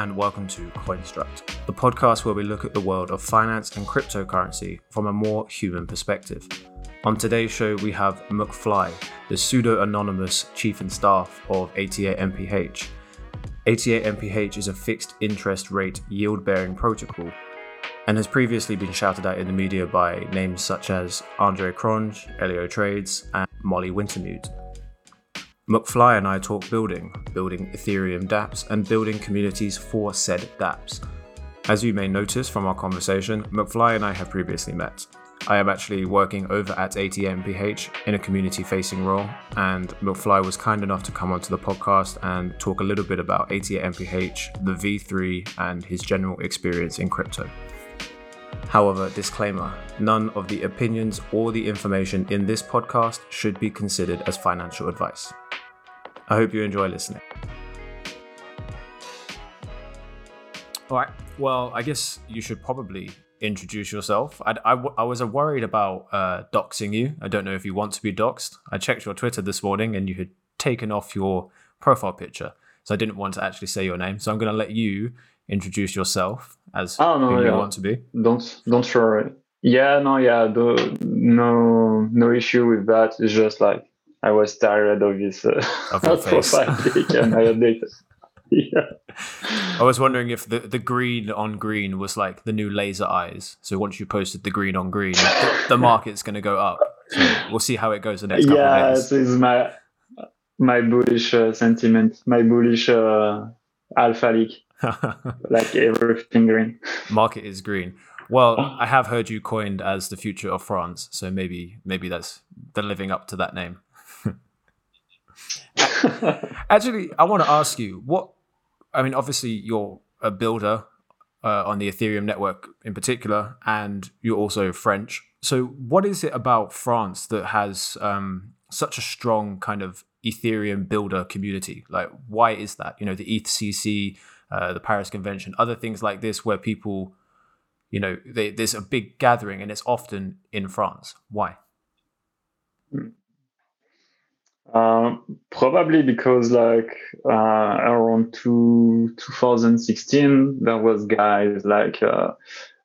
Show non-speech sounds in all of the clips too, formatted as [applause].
And welcome to Coinstruct, the podcast where we look at the world of finance and cryptocurrency from a more human perspective. On today's show, we have McFly, the pseudo anonymous chief and staff of 88 MPH. 88 MPH is a fixed interest rate yield bearing protocol and has previously been shouted at in the media by names such as Andre Cronje, Elio Trades, and Molly Wintermute. McFly and I talk building, building Ethereum dApps, and building communities for said dApps. As you may notice from our conversation, McFly and I have previously met. I am actually working over at 88 MPH in a community facing role, and McFly was kind enough to come onto the podcast and talk a little bit about 88 MPH, the V3, and his general experience in crypto. However, disclaimer none of the opinions or the information in this podcast should be considered as financial advice. I hope you enjoy listening. All right. Well, I guess you should probably introduce yourself. I, I, I was worried about uh, doxing you. I don't know if you want to be doxed. I checked your Twitter this morning and you had taken off your profile picture. So I didn't want to actually say your name. So I'm going to let you introduce yourself as oh, no, who yeah. you want to be. Don't don't worry. Yeah, no, yeah, the, no no issue with that. It's just like I was tired of this uh, of profile [laughs] pic and I [laughs] updated. Yeah. I was wondering if the, the green on green was like the new laser eyes. So once you posted the green on green, the, the [laughs] market's going to go up. So we'll see how it goes the next couple yeah, of days. Yeah, this is my my bullish uh, sentiment, my bullish uh, alpha leak, [laughs] like everything green. Market is green. Well, I have heard you coined as the future of France, so maybe maybe that's the living up to that name. [laughs] Actually, I want to ask you what. I mean, obviously, you're a builder uh, on the Ethereum network in particular, and you're also French. So, what is it about France that has um, such a strong kind of Ethereum builder community? Like, why is that? You know, the EthCC, uh, the Paris Convention, other things like this, where people, you know, they, there's a big gathering, and it's often in France. Why? Um, probably because like uh, around two, 2016 there was guys like uh,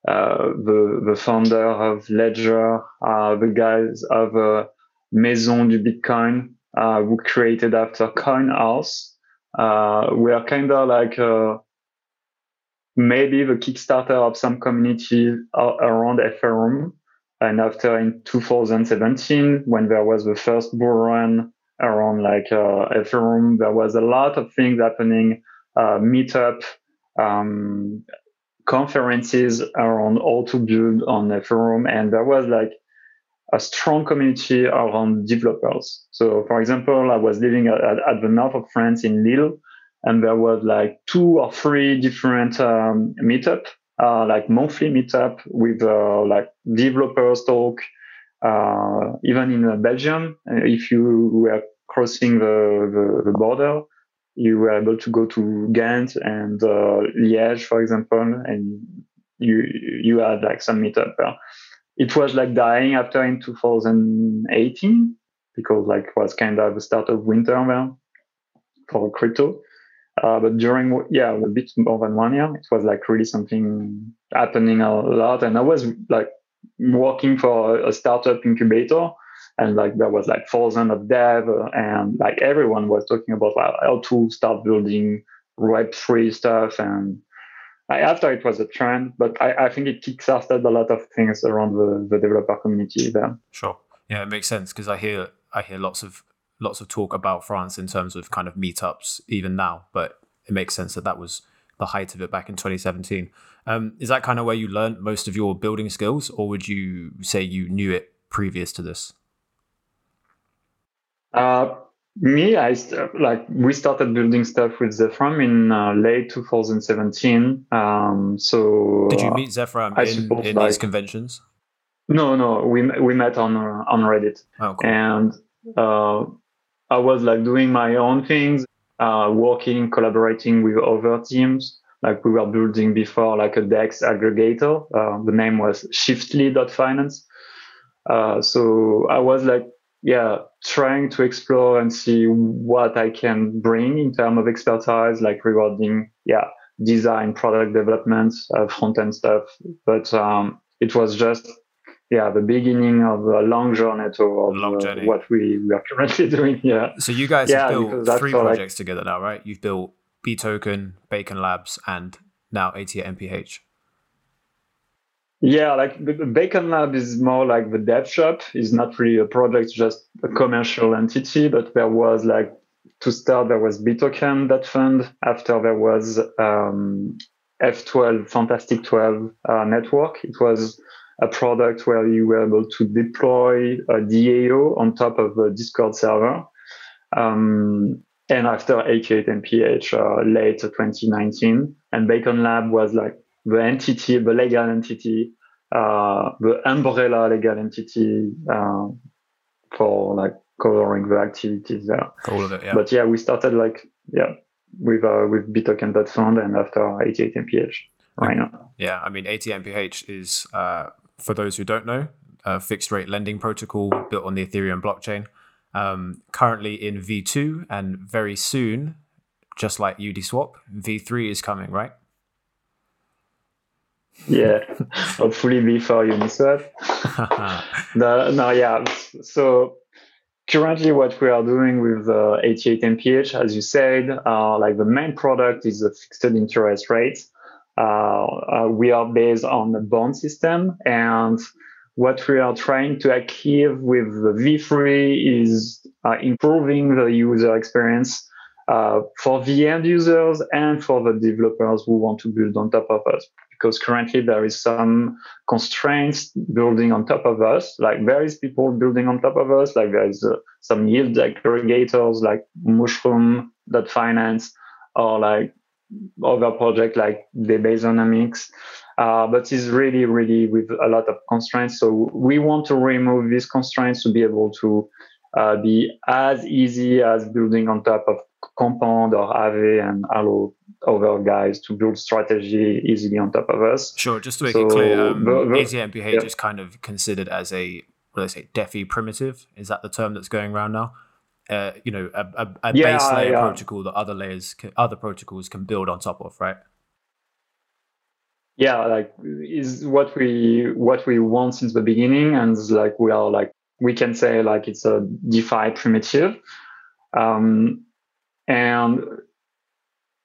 uh, the the founder of Ledger, uh, the guys of Maison du Bitcoin, who created after Coin House. we are kind of like maybe the Kickstarter of some community around Ethereum. And after in 2017, when there was the first bull run around like uh, Ethereum. There was a lot of things happening, uh, meetup, um, conferences around how to build on Ethereum, and there was like a strong community around developers. So, for example, I was living at, at the north of France in Lille, and there was like two or three different um, meetup, uh, like monthly meetup with uh, like developers talk, uh, even in uh, Belgium, uh, if you were crossing the, the, the, border, you were able to go to Ghent and Liège, for example, and you you had like some meetup there. It was like dying after in 2018 because like was kind of the start of winter for crypto. Uh, but during yeah a bit more than one year, it was like really something happening a lot, and I was like working for a startup incubator and like there was like thousands of dev and like everyone was talking about how to start building web3 stuff and after it was a trend but I, I think it kickstarted a lot of things around the, the developer community there sure yeah it makes sense because i hear i hear lots of lots of talk about france in terms of kind of meetups even now but it makes sense that that was the height of it back in 2017. Um, is that kind of where you learned most of your building skills, or would you say you knew it previous to this? Uh, me, I st- like we started building stuff with Zefram in uh, late 2017. Um, so did you meet Zefram in, in like, these conventions? No, no, we we met on uh, on Reddit, oh, cool. and uh, I was like doing my own things uh, working, collaborating with other teams. Like we were building before, like a DEX aggregator. Uh, the name was Shiftly.finance. Uh, so I was like, yeah, trying to explore and see what I can bring in terms of expertise, like rewarding, yeah, design, product development, uh, front end stuff. But um, it was just yeah the beginning of a long journey towards long journey. Uh, what we, we are currently [laughs] doing. Yeah. So you guys yeah, have built three projects like, together now, right? You've built BToken, Bacon Labs, and now 88 MPH. Yeah, like Bacon Lab is more like the dev shop. It's not really a project, just a commercial entity. But there was like to start, there was BToken.fund. After there was um, F12, Fantastic 12 uh, network. It was a product where you were able to deploy a DAO on top of a Discord server. Um, and after 88 MPH, uh, late 2019, and Bacon Lab was like the entity, the legal entity, uh, the umbrella legal entity uh, for like covering the activities there. All of it, yeah. But yeah, we started like yeah with uh, with Fund, and after 88 MPH right now. Yeah, I mean 88 MPH is uh, for those who don't know, a fixed rate lending protocol built on the Ethereum blockchain. Um, currently in V2, and very soon, just like Uniswap, V3 is coming, right? Yeah, hopefully before Uniswap. [laughs] no, no, yeah. So currently, what we are doing with uh, 88 MPH, as you said, uh, like the main product is a fixed interest rate. Uh, uh, we are based on the bond system and what we are trying to achieve with the V3 is uh, improving the user experience uh, for the end users and for the developers who want to build on top of us. Because currently there is some constraints building on top of us, like various people building on top of us, like there is uh, some yield aggregators like Mushroom, Finance, or like other project like the Basonomics, uh, but it's really, really with a lot of constraints. So we want to remove these constraints to be able to uh, be as easy as building on top of Compound or Aave and allow other guys to build strategy easily on top of us. Sure, just to make so it clear, um, 88 MPH yeah. is kind of considered as a, what do I say, DeFi primitive. Is that the term that's going around now? uh, you know a, a, a yeah, base layer yeah. protocol that other layers can, other protocols can build on top of right yeah like is what we what we want since the beginning and like we are like we can say like it's a defi primitive um, and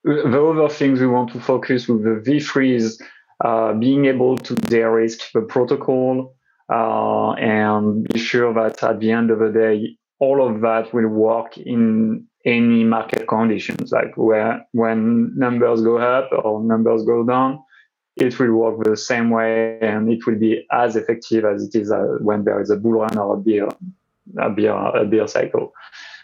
the other things we want to focus with the v3 is uh, being able to de-risk the protocol uh, and be sure that at the end of the day all of that will work in any market conditions, like where when numbers go up or numbers go down, it will work the same way and it will be as effective as it is uh, when there is a bull run or a a bear, a bear cycle.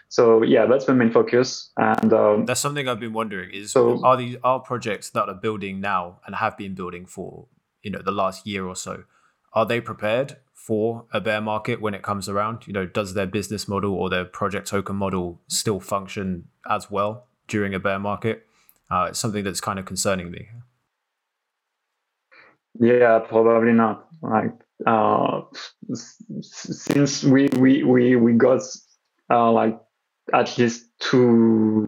So yeah, that's the main focus. And um, that's something I've been wondering: is so, are these are projects that are building now and have been building for you know the last year or so? Are they prepared for a bear market when it comes around? You know, does their business model or their project token model still function as well during a bear market? Uh, it's something that's kind of concerning me. Yeah, probably not. Like uh, since we we we we got uh, like at least two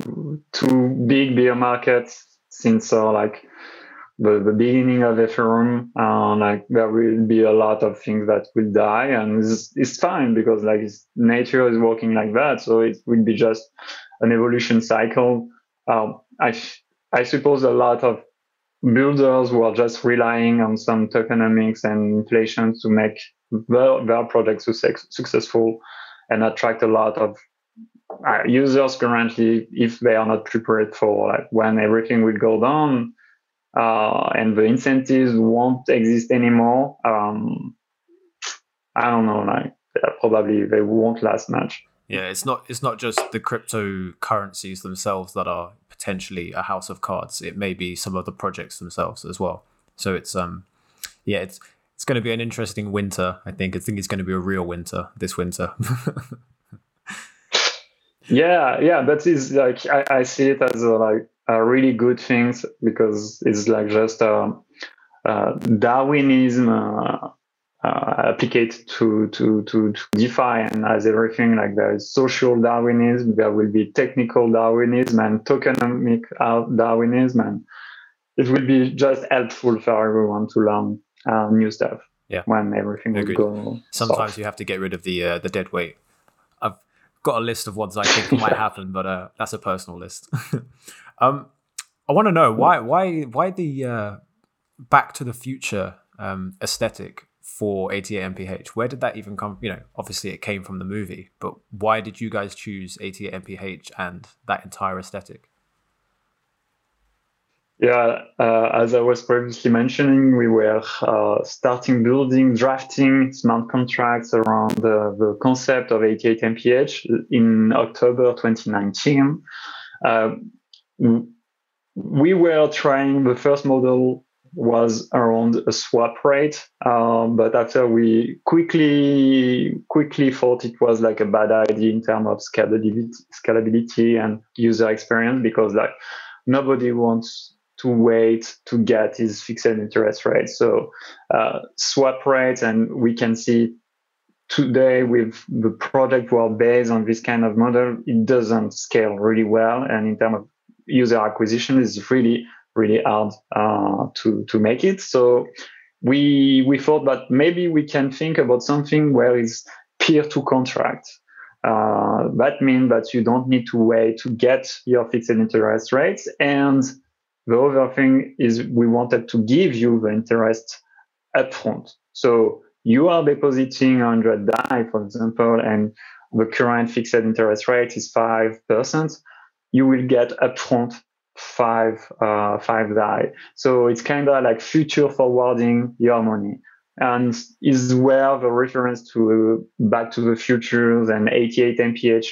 two big bear markets since uh, like the, the beginning of Ethereum, uh, like there will be a lot of things that will die, and it's, it's fine because like nature is working like that, so it will be just an evolution cycle. Um, I I suppose a lot of builders who are just relying on some tokenomics and inflation to make their, their project success, successful and attract a lot of uh, users currently if they are not prepared for like when everything will go down uh, and the incentives won't exist anymore. Um, I don't know, like probably they won't last much. Yeah, it's not it's not just the cryptocurrencies themselves that are potentially a house of cards. It may be some of the projects themselves as well. So it's um yeah, it's it's going to be an interesting winter. I think I think it's going to be a real winter this winter. [laughs] yeah, yeah, that is like I, I see it as a, like are really good thing because it's like just uh, uh, Darwinism uh, uh, applied to, to, to, to DeFi and as everything like there is social Darwinism, there will be technical Darwinism and tokenomic Darwinism. And it will be just helpful for everyone to learn uh, new stuff. Yeah. When everything will go. Sometimes you have to get rid of the uh, the dead weight. Got a list of ones I think might happen, but uh, that's a personal list. [laughs] um, I want to know why why why the uh, Back to the Future um, aesthetic for 88 MPH. Where did that even come? You know, obviously it came from the movie, but why did you guys choose 88 MPH and that entire aesthetic? Yeah, uh, as I was previously mentioning, we were uh, starting building, drafting smart contracts around the, the concept of 88 MPH in October 2019. Uh, we were trying the first model was around a swap rate, um, but after we quickly quickly thought it was like a bad idea in terms of scalability, scalability and user experience because like nobody wants to wait to get his fixed interest rate. So uh, swap rate, and we can see today with the product world based on this kind of model, it doesn't scale really well. And in terms of user acquisition, is really really hard uh, to to make it. So we we thought that maybe we can think about something where it's peer to contract. Uh, that means that you don't need to wait to get your fixed interest rates and the other thing is we wanted to give you the interest upfront. So you are depositing 100 DAI, for example, and the current fixed interest rate is 5%. You will get upfront five, uh, five DAI. So it's kind of like future forwarding your money and is where the reference to back to the futures and 88 MPH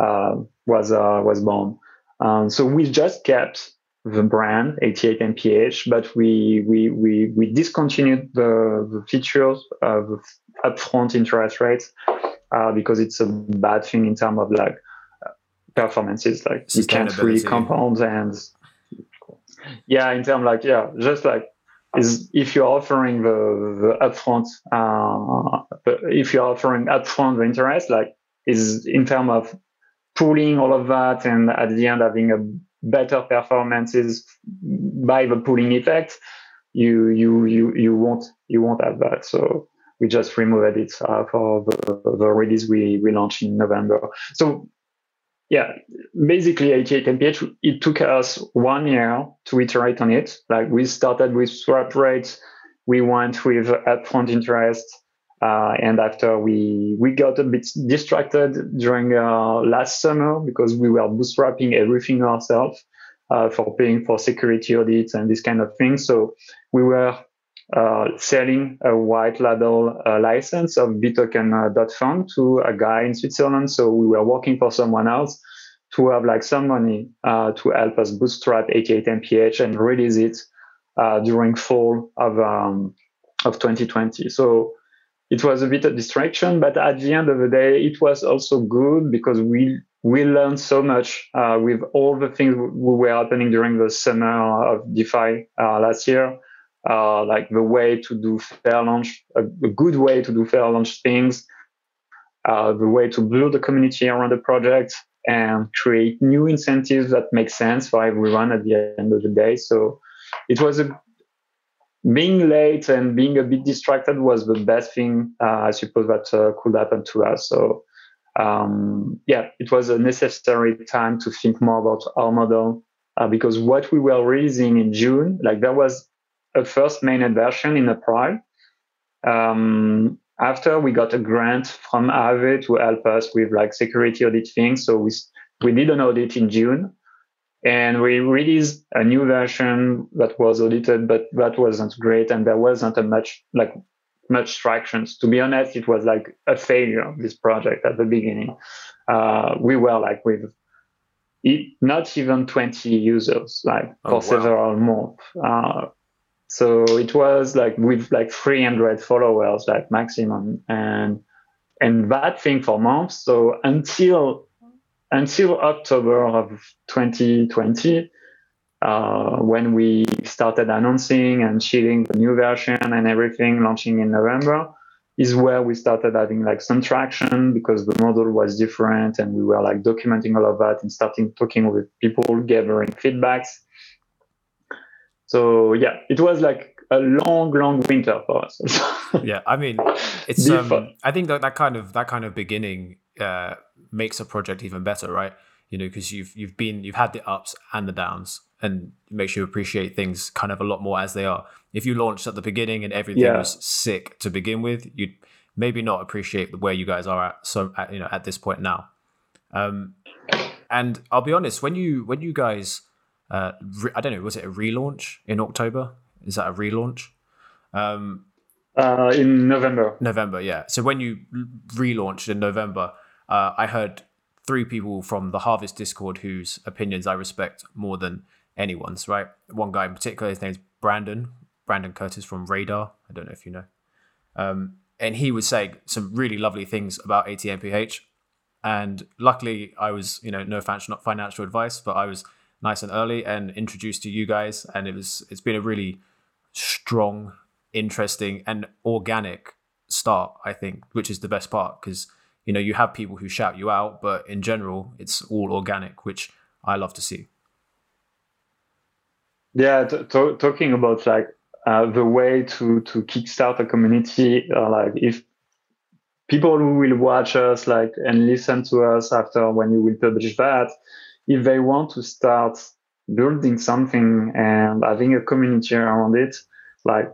uh, was uh, was born. Um, so we just kept the brand 88 MPH, but we we we, we discontinued the, the features of upfront interest rates uh, because it's a bad thing in terms of like performances. Like you can't really compound and yeah, in terms like yeah, just like is if you're offering the, the upfront uh, if you're offering upfront the interest like is in terms of pooling all of that and at the end having a better performances by the pooling effect, you you you you won't you won't have that. So we just removed it uh, for the, the release we we launched in November. So yeah, basically 88 MPH, it took us one year to iterate on it. Like we started with swap rates, we went with upfront interest, uh, and after we we got a bit distracted during uh, last summer because we were bootstrapping everything ourselves uh, for paying for security audits and this kind of thing. So we were uh, selling a white label uh, license of btoken.fund uh, to a guy in Switzerland. So we were working for someone else to have like some money to help us bootstrap 88 MPH and release it during fall of um, of 2020. So it was a bit of distraction, but at the end of the day, it was also good because we we learned so much uh, with all the things we were happening during the summer of DeFi uh, last year, uh, like the way to do fair launch, a, a good way to do fair launch things, uh, the way to build a community around the project and create new incentives that make sense for everyone at the end of the day. So it was a being late and being a bit distracted was the best thing uh, I suppose that uh, could happen to us. So um, yeah, it was a necessary time to think more about our model uh, because what we were releasing in June, like there was a first mainnet version in April. Um, after we got a grant from Aave to help us with like security audit things, so we we did an audit in June and we released a new version that was audited, but that wasn't great, and there wasn't a much like much traction. To be honest, it was like a failure. This project at the beginning, uh, we were like with it, not even 20 users, like oh, for wow. several months. Uh, so it was like with like 300 followers, like maximum, and and that thing for months. So until until October of 2020, uh, when we started announcing and shipping the new version and everything, launching in November, is where we started having like some traction because the model was different and we were like documenting all of that and starting talking with people, gathering feedbacks. So yeah, it was like a long, long winter for us. [laughs] yeah, I mean, it's. Um, I think that that kind of that kind of beginning uh, makes a project even better, right? You know, because you've you've been you've had the ups and the downs, and makes you appreciate things kind of a lot more as they are. If you launched at the beginning and everything yeah. was sick to begin with, you'd maybe not appreciate where you guys are at. So at, you know, at this point now. Um, and I'll be honest, when you when you guys, uh, re- I don't know, was it a relaunch in October? Is that a relaunch? Um, uh, in November. November, yeah. So when you relaunched in November, uh, I heard three people from the Harvest Discord whose opinions I respect more than anyone's. Right, one guy in particular, his name's Brandon, Brandon Curtis from Radar. I don't know if you know. Um, and he was saying some really lovely things about 88 MPH. And luckily, I was, you know, no financial advice, but I was nice and early and introduced to you guys, and it was it's been a really strong, interesting, and organic start. I think, which is the best part because you know you have people who shout you out, but in general, it's all organic, which I love to see. Yeah, t- t- talking about like uh, the way to to kickstart a community, uh, like if people who will watch us like and listen to us after when you will publish that if they want to start building something and having a community around it like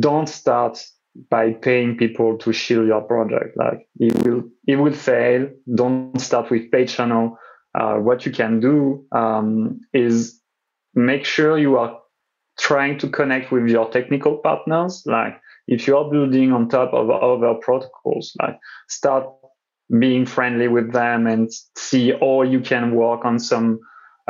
don't start by paying people to shield your project. Like it will it will fail. Don't start with paid channel. Uh, what you can do um, is make sure you are trying to connect with your technical partners. Like if you're building on top of other protocols, like start being friendly with them and see how you can work on some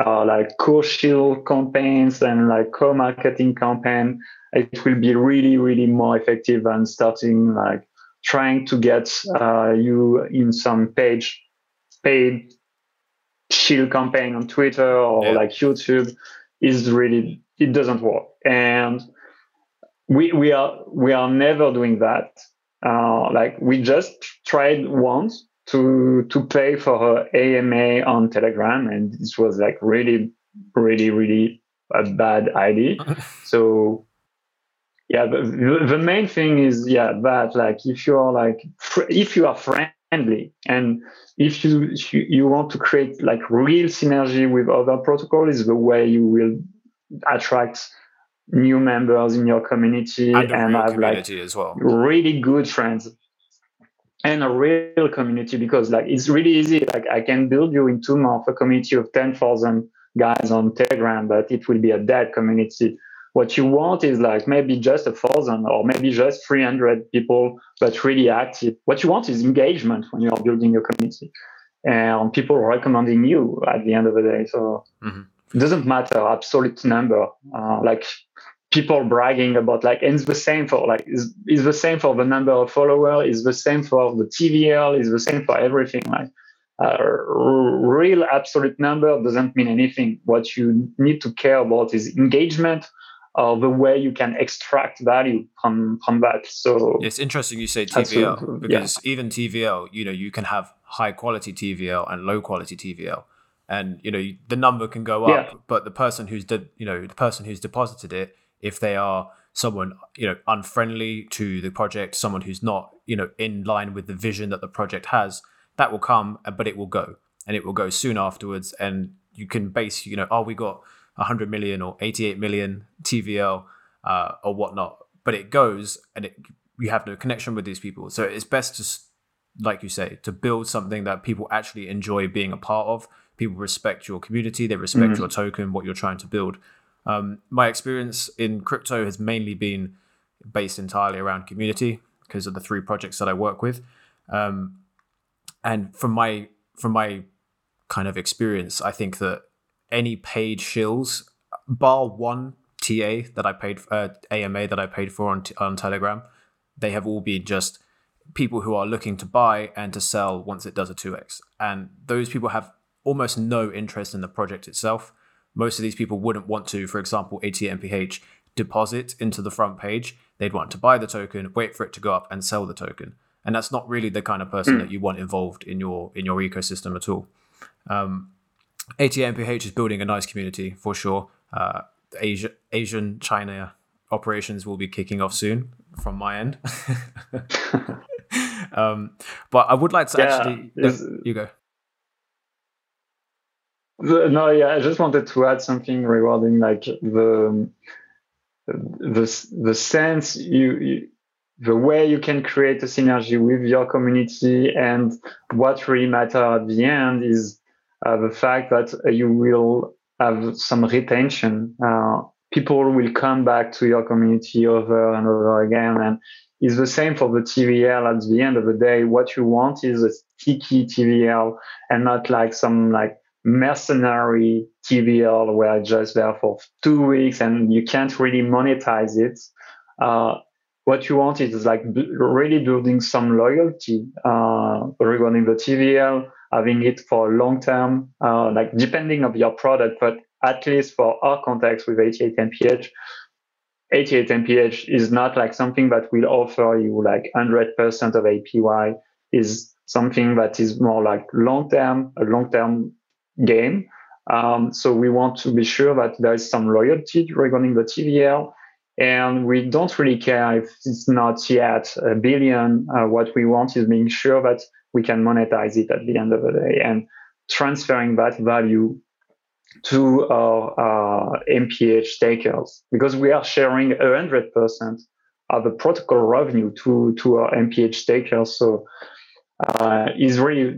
uh, like co-shield campaigns and like co-marketing campaign. It will be really, really more effective than starting like trying to get uh, you in some page paid shield campaign on Twitter or yeah. like YouTube is really it doesn't work. And we we are we are never doing that. Uh, like we just tried once to to pay for her AMA on Telegram, and this was like really, really, really a bad idea. Uh-huh. so yeah, the, the main thing is yeah that like if you are like fr- if you are friendly and if you you want to create like real synergy with other protocols is the way you will attract new members in your community and, and have like as well. really good friends and a real community because like it's really easy. Like i can build you in two months a community of 10,000 guys on telegram but it will be a dead community. What you want is like maybe just a thousand or maybe just 300 people but really active. What you want is engagement when you are building your community and people recommending you at the end of the day. So mm-hmm. it doesn't matter absolute number. Uh, like people bragging about like and it's the same for like it's, is the same for the number of followers it's the same for the tvl it's the same for everything like uh, real absolute number doesn't mean anything what you need to care about is engagement or the way you can extract value from from that so it's interesting you say tvl because yeah. even tvl you know you can have high quality tvl and low quality tvl and you know the number can go up yeah. but the person who's de- you know the person who's deposited it if they are someone you know unfriendly to the project someone who's not you know in line with the vision that the project has that will come uh, but it will go. And it will go soon afterwards. And you can base you know oh we got 100 million or 88 million tvl uh, or whatnot. But it goes and it you have no connection with these people. So it's best to like you say to build something that people actually enjoy being a part of. People respect your community. They respect mm-hmm. your token what you're trying to build um, my experience in crypto has mainly been based entirely around community because of the three projects that I work with. Um, and from my from my kind of experience, I think that any paid shills, bar one TA that I paid uh, AMA that I paid for on, on Telegram, they have all been just people who are looking to buy and to sell once it does a 2x. And those people have almost no interest in the project itself most of these people wouldn't want to, for example, 88 MPH deposit into the front page. They'd want to buy the token, wait for it to go up, and sell the token. And that's not really the kind of person mm. that you want involved in your in your ecosystem at all. Um, 88 MPH is building a nice community for sure. Uh, Asia, Asian China operations will be kicking off soon from my end. [laughs] [laughs] um, but I would like to yeah, actually. you go. The, no, yeah, I just wanted to add something regarding like the the the sense you, you the way you can create a synergy with your community and what really matter at the end is uh, the fact that you will have some retention. Uh, people will come back to your community over and over again. And it's the same for the TVL at the end of the day. What you want is a sticky TVL and not like some like mercenary TVL where it's just there for two weeks and you can't really monetize it. Uh, what you want is like b- really building some loyalty uh, regarding the TVL, having it for long term, uh, like depending of your product, but at least for our context with 88MPH, 88MPH is not like something that will offer you like 100% of APY is something that is more like long term, a long term game. Um, so we want to be sure that there is some loyalty regarding the TVL. And we don't really care if it's not yet a billion. Uh, what we want is being sure that we can monetize it at the end of the day and transferring that value to our uh, MPH stakers because we are sharing 100% of the protocol revenue to, to our MPH stakers. So uh, is really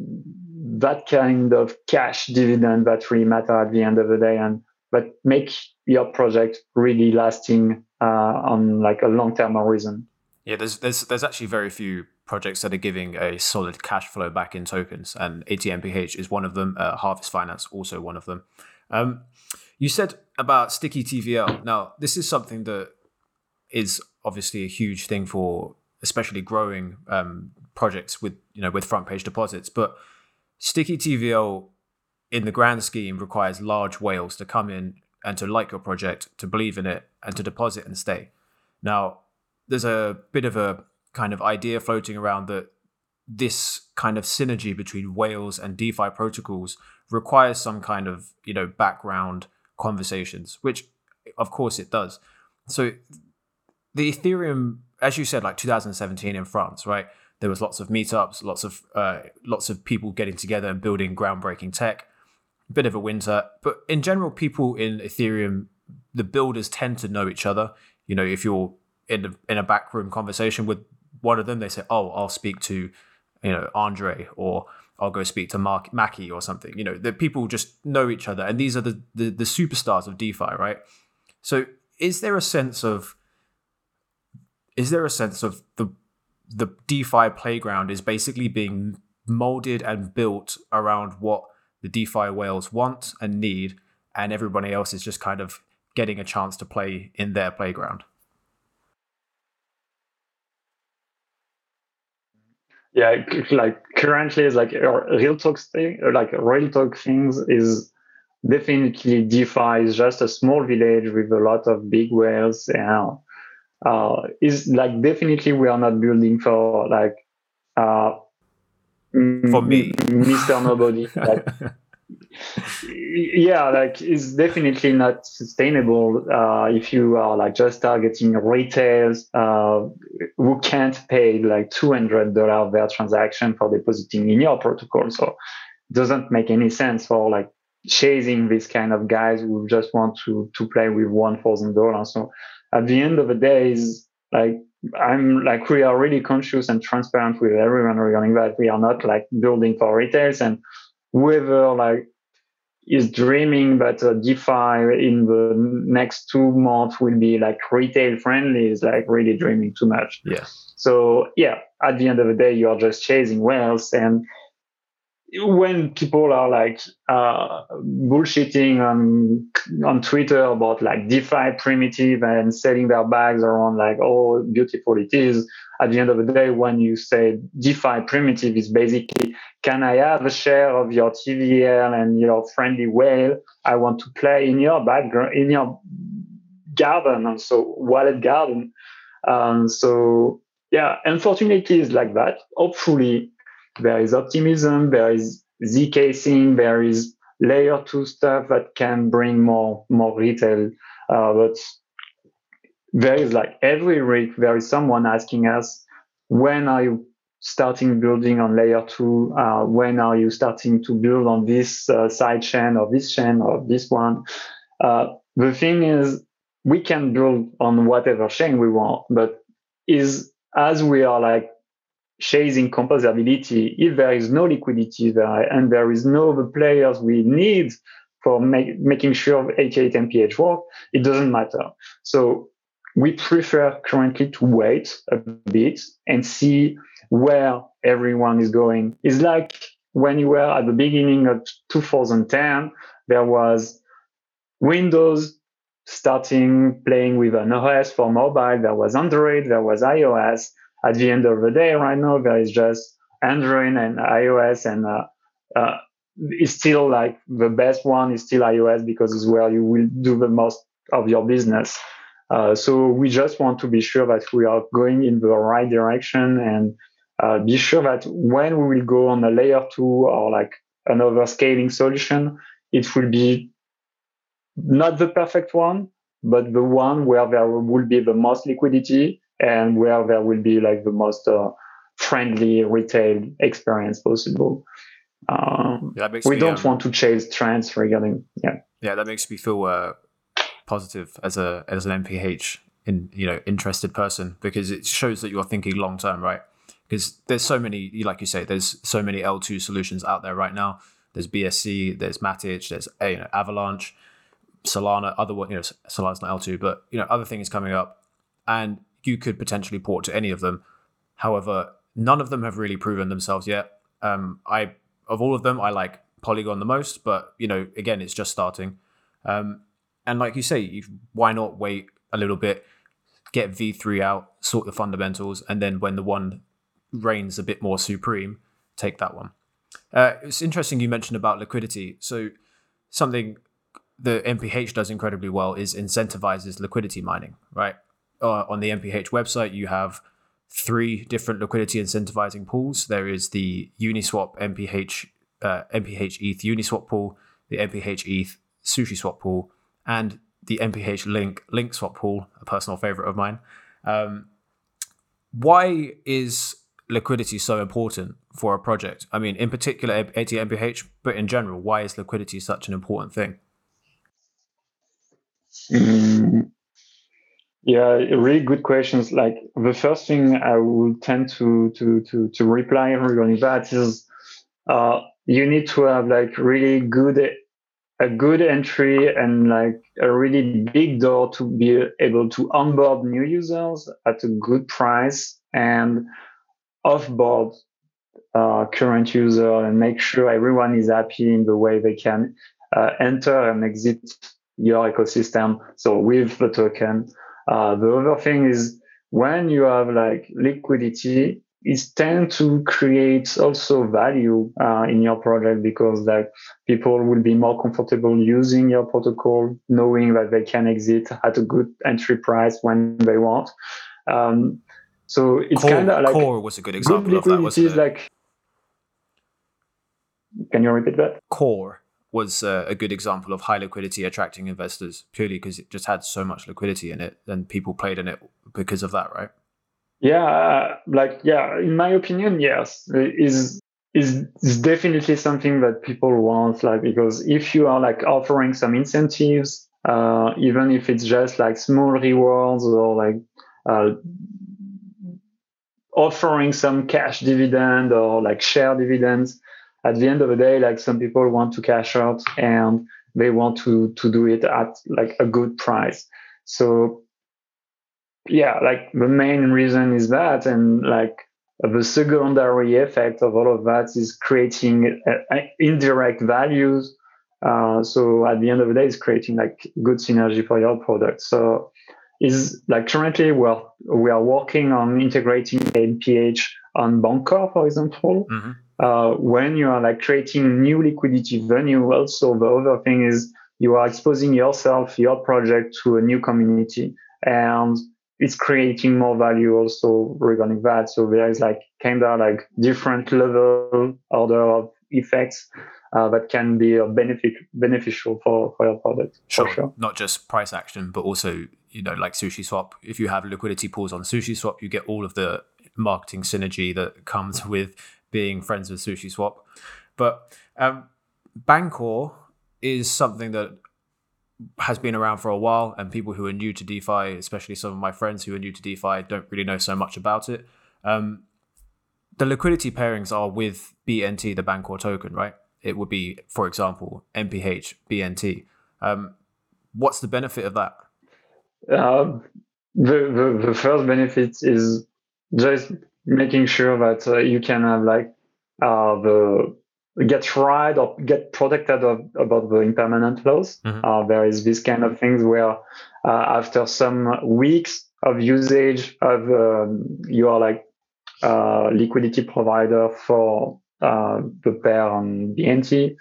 that kind of cash dividend that really matter at the end of the day and but make your project really lasting uh, on like a long term horizon. Yeah, there's there's there's actually very few projects that are giving a solid cash flow back in tokens, and 88MPH is one of them. Uh, Harvest Finance also one of them. Um, you said about sticky TVL. Now, this is something that is obviously a huge thing for especially growing um, projects with you know with front page deposits, but sticky TVL in the grand scheme requires large whales to come in and to like your project, to believe in it, and to deposit and stay. Now, there's a bit of a kind of idea floating around that this kind of synergy between whales and DeFi protocols requires some kind of you know background conversations, which of course it does. So the Ethereum, as you said, like 2017 in France, right? There was lots of meetups, lots of uh, lots of people getting together and building groundbreaking tech. Bit of a winter, but in general, people in Ethereum, the builders tend to know each other. You know, if you're in a, in a backroom conversation with one of them, they say, "Oh, I'll speak to, you know, Andre," or I'll go speak to Mark Mackie or something. You know, the people just know each other, and these are the, the the superstars of DeFi, right? So, is there a sense of is there a sense of the the DeFi playground is basically being molded and built around what the DeFi whales want and need, and everybody else is just kind of getting a chance to play in their playground? yeah, like currently, is like real talk thing, like real talk things is definitely DeFi is just a small village with a lot of big whales. And uh, is like definitely we are not building for like uh, for me, Mr. Nobody. [laughs] Like, yeah, like it's definitely not sustainable uh, if you are like just targeting retailers uh, who can't pay like two hundred dollars their transaction for depositing in your protocol. So it doesn't make any sense for like chasing this kind of guys who just want to to play with one thousand dollars. So at the end of the day, is like I'm like we are really conscious and transparent with everyone regarding that. We are not like building for retails and whoever like is dreaming that uh, DeFi in the next two months will be like retail friendly is like really dreaming too much. Yeah. So yeah, at the end of the day, you are just chasing whales and when people are like uh, bullshitting on on Twitter about like DeFi primitive and selling their bags around like oh beautiful it is, at the end of the day, when you say DeFi primitive is basically can I have a share of your TVL and your friendly whale? I want to play in your background in your garden and so wallet garden. Um, so yeah, unfortunately, it's like that. Hopefully there is optimism, there is zk there is layer two stuff that can bring more more retail Uh, but there is like every week there is someone asking us when are you starting building on layer two? Uh, when are you starting to build on this uh, side chain or this chain or this one? Uh, the thing is, we can build on whatever chain we want, but is as we are like chasing composability, if there is no liquidity there and there is no the players we need for make, making sure 88 MPH work, it doesn't matter. So we prefer currently to wait a bit and see where everyone is going. It's like when you were at the beginning of 2010, there was Windows starting playing with an OS for mobile. There was Android, there was iOS. At the end of the day, right now, there is just Android and iOS and uh, uh, it's still like the best one is still iOS because it's where you will do the most of your business. Uh, so we just want to be sure that we are going in the right direction and uh, be sure that when we will go on a layer two or like another scaling solution, it will be not the perfect one, but the one where there will be the most liquidity and where there will be like the most uh, friendly retail experience possible. Um, yeah, we me, don't um, want to chase trends regarding yeah. Yeah, that makes me feel uh, positive as a as an MPH in you know interested person because it shows that you're thinking long term, right? Because there's so many, like you say, there's so many L2 solutions out there right now. There's BSC, there's Matic, there's you know Avalanche, Solana, other you know Solana's not L2, but you know other things coming up, and you could potentially port to any of them. However, none of them have really proven themselves yet. Um, I of all of them, I like Polygon the most, but you know, again, it's just starting. Um, and like you say, you, why not wait a little bit, get V3 out, sort the fundamentals, and then when the one reigns a bit more supreme, take that one. Uh, it's interesting you mentioned about liquidity. So something the MPH does incredibly well is incentivizes liquidity mining, right? Uh, on the MPH website, you have three different liquidity incentivizing pools. There is the Uniswap MPH uh, MPH ETH Uniswap pool, the MPH ETH Sushi Swap pool, and the MPH Link Link Swap pool, a personal favorite of mine. Um, why is liquidity so important for a project? I mean, in particular, 88 MPH, but in general, why is liquidity such an important thing? Mm, yeah, really good questions. Like the first thing I would tend to to to to reply regarding that is uh, you need to have like really good a good entry and like a really big door to be able to onboard new users at a good price and offboard uh, current user and make sure everyone is happy in the way they can uh, enter and exit your ecosystem. So with the token. Uh, the other thing is when you have like liquidity, it tend to create also value uh, in your project because like people will be more comfortable using your protocol, knowing that they can exit at a good entry price when they want. Um, so it's kind of like core was a good example good of that. Wasn't it? Like, can you repeat that? Core was uh, a good example of high liquidity attracting investors purely because it just had so much liquidity in it and people played in it because of that, right? Yeah, uh, like yeah, in my opinion, yes, is is is definitely something that people want. Like because if you are like offering some incentives, uh, even if it's just like small rewards or like uh, offering some cash dividend or like share dividends, at the end of the day, like some people want to cash out and they want to to do it at like a good price. So yeah, like the main reason is that, and like the secondary effect of all of that is creating uh, indirect values. Uh, so at the end of the day, it's creating like good synergy for your product. So is like currently we're we are working on integrating MPH on Bancor, for example. Mm-hmm. Uh, when you are like creating new liquidity venue, also the other thing is you are exposing yourself, your project to a new community, and it's creating more value also regarding that. So there is like kind of like different level order of effects uh, that can be a benefit beneficial for, for your product. Sure. sure. Not just price action, but also, you know, like Sushi Swap, If you have liquidity pools on Sushi Swap, you get all of the marketing synergy that comes with being friends with Sushi Swap. But um, Bancor is something that has been around for a while, and people who are new to DeFi, especially some of my friends who are new to DeFi, don't really know so much about it. Um, the liquidity pairings are with BNT, the Bancor token, right? It would be, for example, MPH, BNT. Um, what's the benefit of that? Uh, the, the, the first benefit is just making sure that uh, you can have like uh, the get right or get protected of, about the impermanent loss. Mm-hmm. Uh, there is this kind of things where uh, after some weeks of usage of um, you are like uh, liquidity provider for uh, the pair on BNT,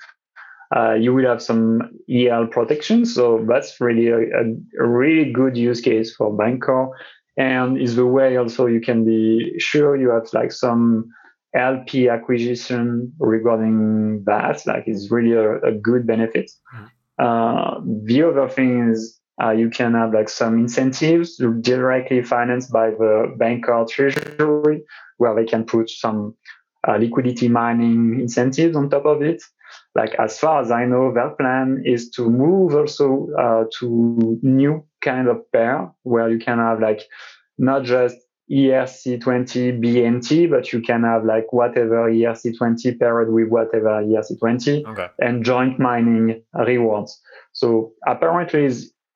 uh, you will have some IL protection. So that's really a, a, really good use case for Bancor. And is the way also you can be sure you have like some LP acquisition regarding that. Like it's really a, a good benefit. Mm-hmm. Uh, the other thing is uh, you can have like some incentives directly financed by the Bancor treasury where they can put some uh, liquidity mining incentives on top of it. Like as far as I know, their plan is to move also uh, to new kind of pair where you can have like not just ERC20 BNT, but you can have like whatever ERC20 paired with whatever ERC20 okay. and joint mining rewards. So apparently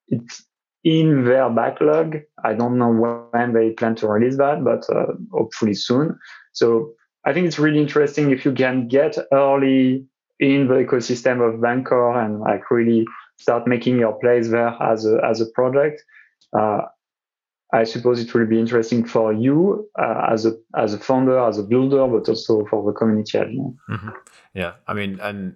it's, in their backlog. I don't know when they plan to release that, but uh, hopefully soon. So I think it's really interesting if you can get early in the ecosystem of Bancor and like really start making your place there as a, as a project. Uh, I suppose it will be interesting for you uh, as a as a founder, as a builder, but also for the community at mm-hmm. Yeah, I mean, and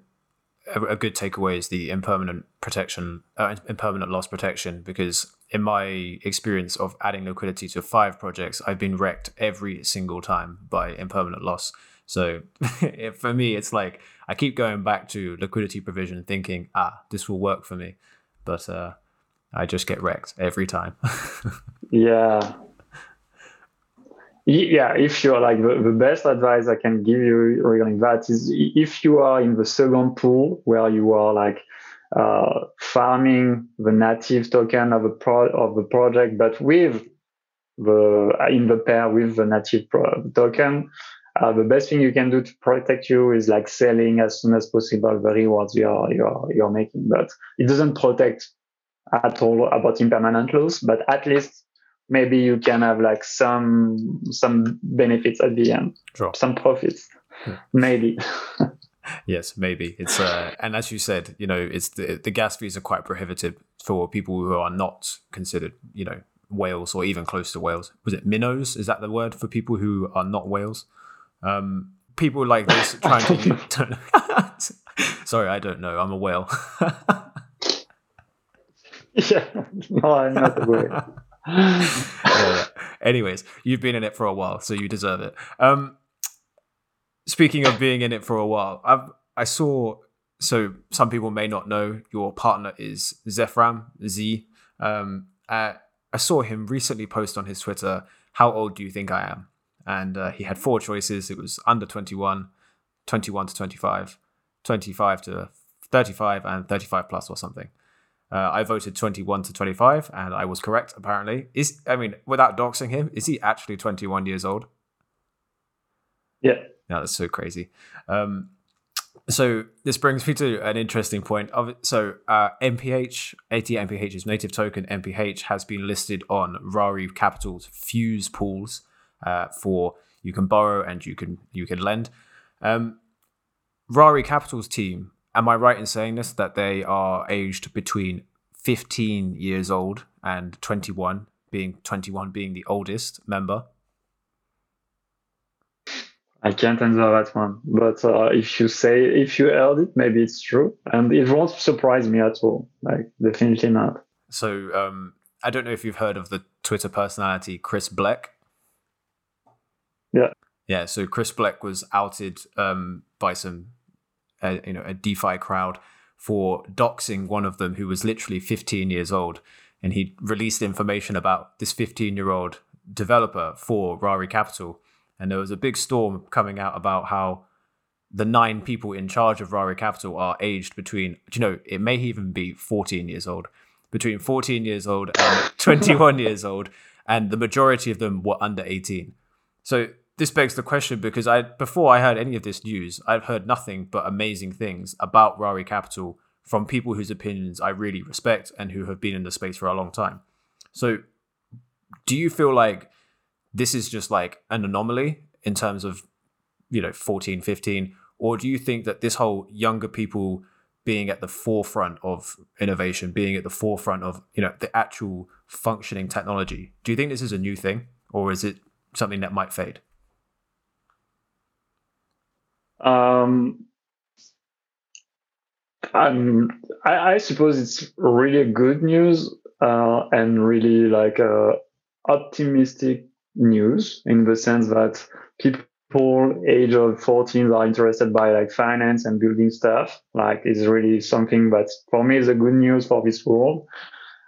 a, a, good takeaway is the impermanent protection, uh, impermanent loss protection, because in my experience of adding liquidity to five projects, I've been wrecked every single time by impermanent loss. So [laughs] for me, it's like I keep going back to liquidity provision, thinking, ah, this will work for me, but uh, I just get wrecked every time. [laughs] yeah. Yeah, if you're like the, the best advice I can give you regarding that is if you are in the second pool where you are like uh, farming the native token of a pro- of the project, but with the in the pair with the native pro- token, uh, the best thing you can do to protect you is like selling as soon as possible the rewards you're you're you're making. But it doesn't protect at all about impermanent loss, but at least maybe you can have like some some benefits at the end, sure. some profits, yeah. maybe. [laughs] yes, maybe it's uh, and as you said, you know, it's the the gas fees are quite prohibitive for people who are not considered, you know, whales or even close to whales. Was it minnows? Is that the word for people who are not whales? Um, people like this [laughs] trying to. [laughs] [laughs] Sorry, I don't know. I'm a whale. yeah, no, I'm not a whale. yeah. Anyways, you've been in it for a while, so you deserve it. Um, speaking of being in it for a while, I've I saw. So some people may not know your partner is Zefram Z. Um, uh, I saw him recently post on his Twitter, "How old do you think I am?" And uh, he had four choices. It was under 21, 21 to 25, 25 to 35, and 35 plus or something. Uh, I voted 21 to 25, and I was correct, apparently. Is I mean, without doxing him, is he actually 21 years old? Yeah. Yeah, that's so crazy. Um, so this brings me to an interesting point. Of so uh, MPH, 88 MPH's native token MPH has been listed on Rari Capital's Fuse pools uh, for you can borrow and you can you can lend. Um, Rari Capital's team am I right in saying this that they are aged between 15 years old and 21, being 21 being the oldest member? I can't answer that one, but uh, if you say if you heard it, maybe it's true, and it won't surprise me at all. Like definitely not. So um, I don't know if you've heard of the Twitter personality Chris Blec. Yeah. Yeah. So Chris Blec was outed um, by some a, you know a DeFi crowd for doxing one of them who was literally 15 years old, and he released information about this 15 year old developer for Rari Capital, and there was a big storm coming out about how the nine people in charge of Rari Capital are aged between, you know, it may even be 14 years old, between 14 years old and 21 [laughs] years old, and the majority of them were under 18. So this begs the question because I before I heard any of this news, I've heard nothing but amazing things about Rari Capital from people whose opinions I really respect and who have been in the space for a long time. So do you feel like this is just like an anomaly in terms of you know 14 15 or do you think that this whole younger people being at the forefront of innovation being at the forefront of you know the actual functioning technology do you think this is a new thing? Or is it something that might fade um, um I, I suppose it's really good news uh, and really like uh, optimistic news in the sense that people age of 14 are interested by like finance and building stuff. Like is really something that for me is a good news for this world.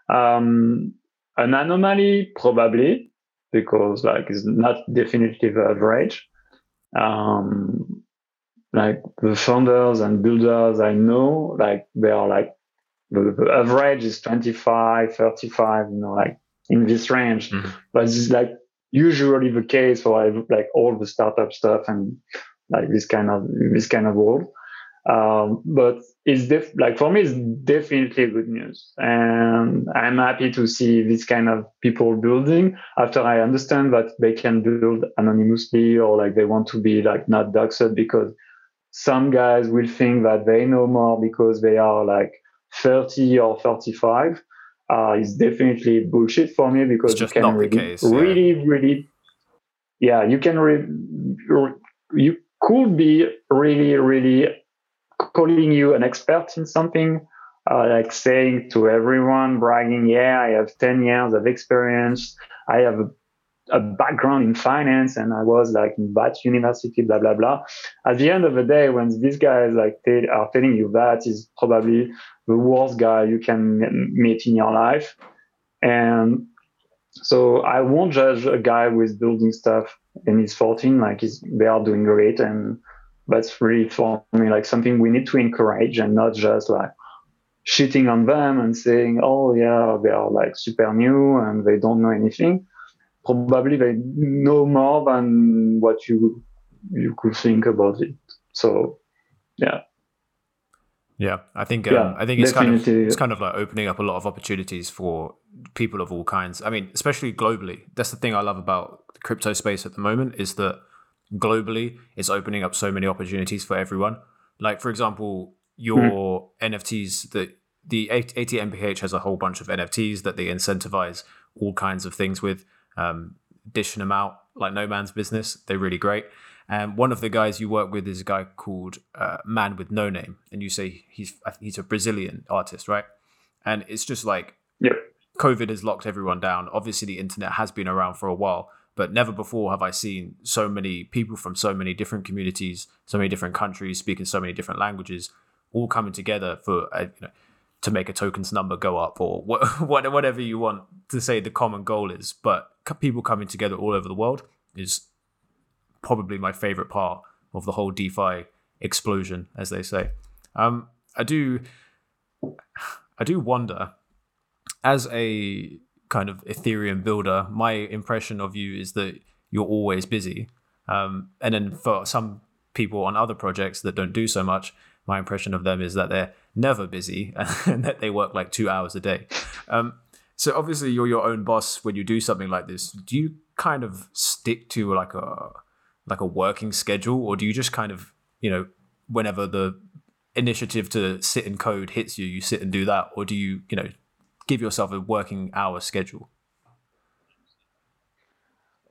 Um, an anomaly probably because like it's not definitive average. Um, like the founders and builders i know like they are like the, the average is 25 35 you know like in this range mm-hmm. but it's like usually the case for like all the startup stuff and like this kind of this kind of world. Um, but it's def- like for me, it's definitely good news, and I'm happy to see this kind of people building. After I understand that they can build anonymously or like they want to be like not doxed because some guys will think that they know more because they are like 30 or 35 uh, is definitely bullshit for me because you can really, case, really, yeah. really, yeah, you can re- you could be really, really calling you an expert in something, uh, like saying to everyone, bragging, yeah, I have 10 years of experience. I have a background in finance and I was like in that university, blah, blah, blah. At the end of the day, when these guys like t- are telling you that is probably the worst guy you can meet in your life. And so I won't judge a guy with building stuff and he's 14, like he's, they are doing great. And that's really for me, like something we need to encourage and not just like shitting on them and saying, oh yeah, they are like super new and they don't know anything probably they know more than what you you could think about it. So yeah. Yeah, I think um, yeah, I think it's kind of it's kind of like opening up a lot of opportunities for people of all kinds. I mean, especially globally. That's the thing I love about the crypto space at the moment is that globally it's opening up so many opportunities for everyone. Like for example, your mm. NFTs that the 88 MPH has a whole bunch of NFTs that they incentivize all kinds of things with um, dishing them out like no man's business. They're really great. And one of the guys you work with is a guy called uh, Man with No Name, and you say he's he's a Brazilian artist, right? And it's just like yep. COVID has locked everyone down. Obviously, the internet has been around for a while, but never before have I seen so many people from so many different communities, so many different countries, speaking so many different languages, all coming together for a, you know to make a tokens number go up or [laughs] what, whatever you want to say the common goal is. But people coming together all over the world is probably my favorite part of the whole DeFi explosion, as they say. Um, I do, I do wonder, as a kind of Ethereum builder, my impression of you is that you're always busy. Um, and then for some people on other projects that don't do so much, my impression of them is that they're never busy [laughs] and that they work like two hours a day. Um, so obviously you're your own boss when you do something like this. Do you kind of stick to like a like a working schedule, or do you just kind of you know whenever the initiative to sit and code hits you, you sit and do that, or do you you know give yourself a working hour schedule?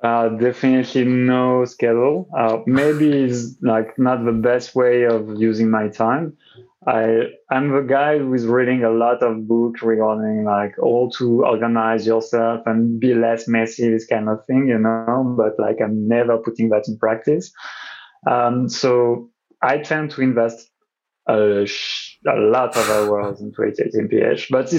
Uh, definitely no schedule. Uh, maybe it's like not the best way of using my time. I I'm the guy who is reading a lot of books regarding like all to organize yourself and be less messy, this kind of thing, you know. But like I'm never putting that in practice. Um, so I tend to invest a, a lot of hours into 88 mph, but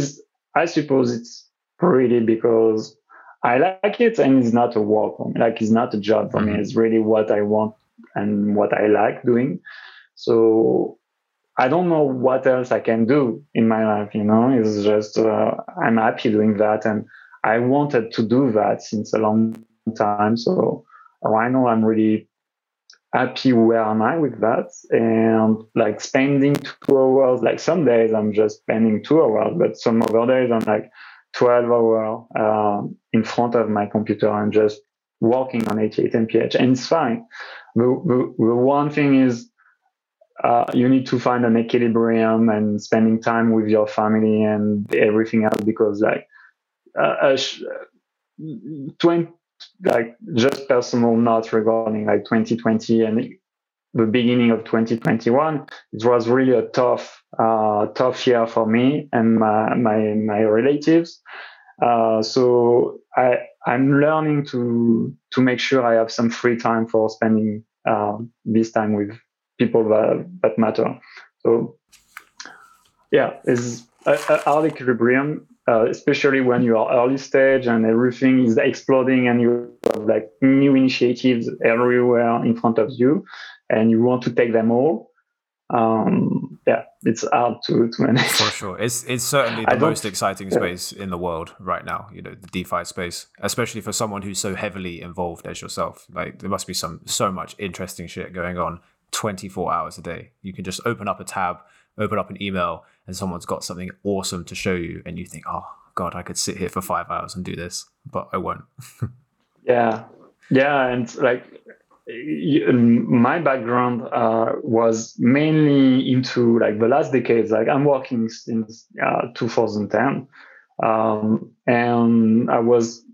I suppose it's pretty because I like it and it's not a work for me. Like it's not a job for mm-hmm. me. It's really what I want and what I like doing. So I don't know what else I can do in my life. You know, it's just uh, I'm happy doing that, and I wanted to do that since a long time. So right now I'm really happy where am I with that, and like spending two hours. Like some days I'm just spending two hours, but some other days I'm like 12 hours uh, in front of my computer and just working on 88 mph and it's fine. The, the, the one thing is uh, you need to find an equilibrium and spending time with your family and everything else because like uh, sh- 20 like just personal notes regarding like 2020 and the beginning of 2021 it was really a tough uh, tough year for me and my my, my relatives. Uh, so i i'm learning to to make sure i have some free time for spending uh, this time with people that, that matter. So yeah is hard equilibrium uh, especially when you are early stage and everything is exploding and you have like new initiatives everywhere in front of you and you want to take them all um, yeah it's hard to, to manage. For sure. It's it's certainly the most exciting space yeah. in the world right now you know the defi space especially for someone who's so heavily involved as yourself. Like there must be some so much interesting shit going on 24 hours a day. You can just open up a tab open up an email and someone's got something awesome to show you and you think oh god i could sit here for five hours and do this but i won't. [laughs] Yeah. Yeah and like my background uh, was mainly into like the last decades like i'm working since uh, 2010 um, and i was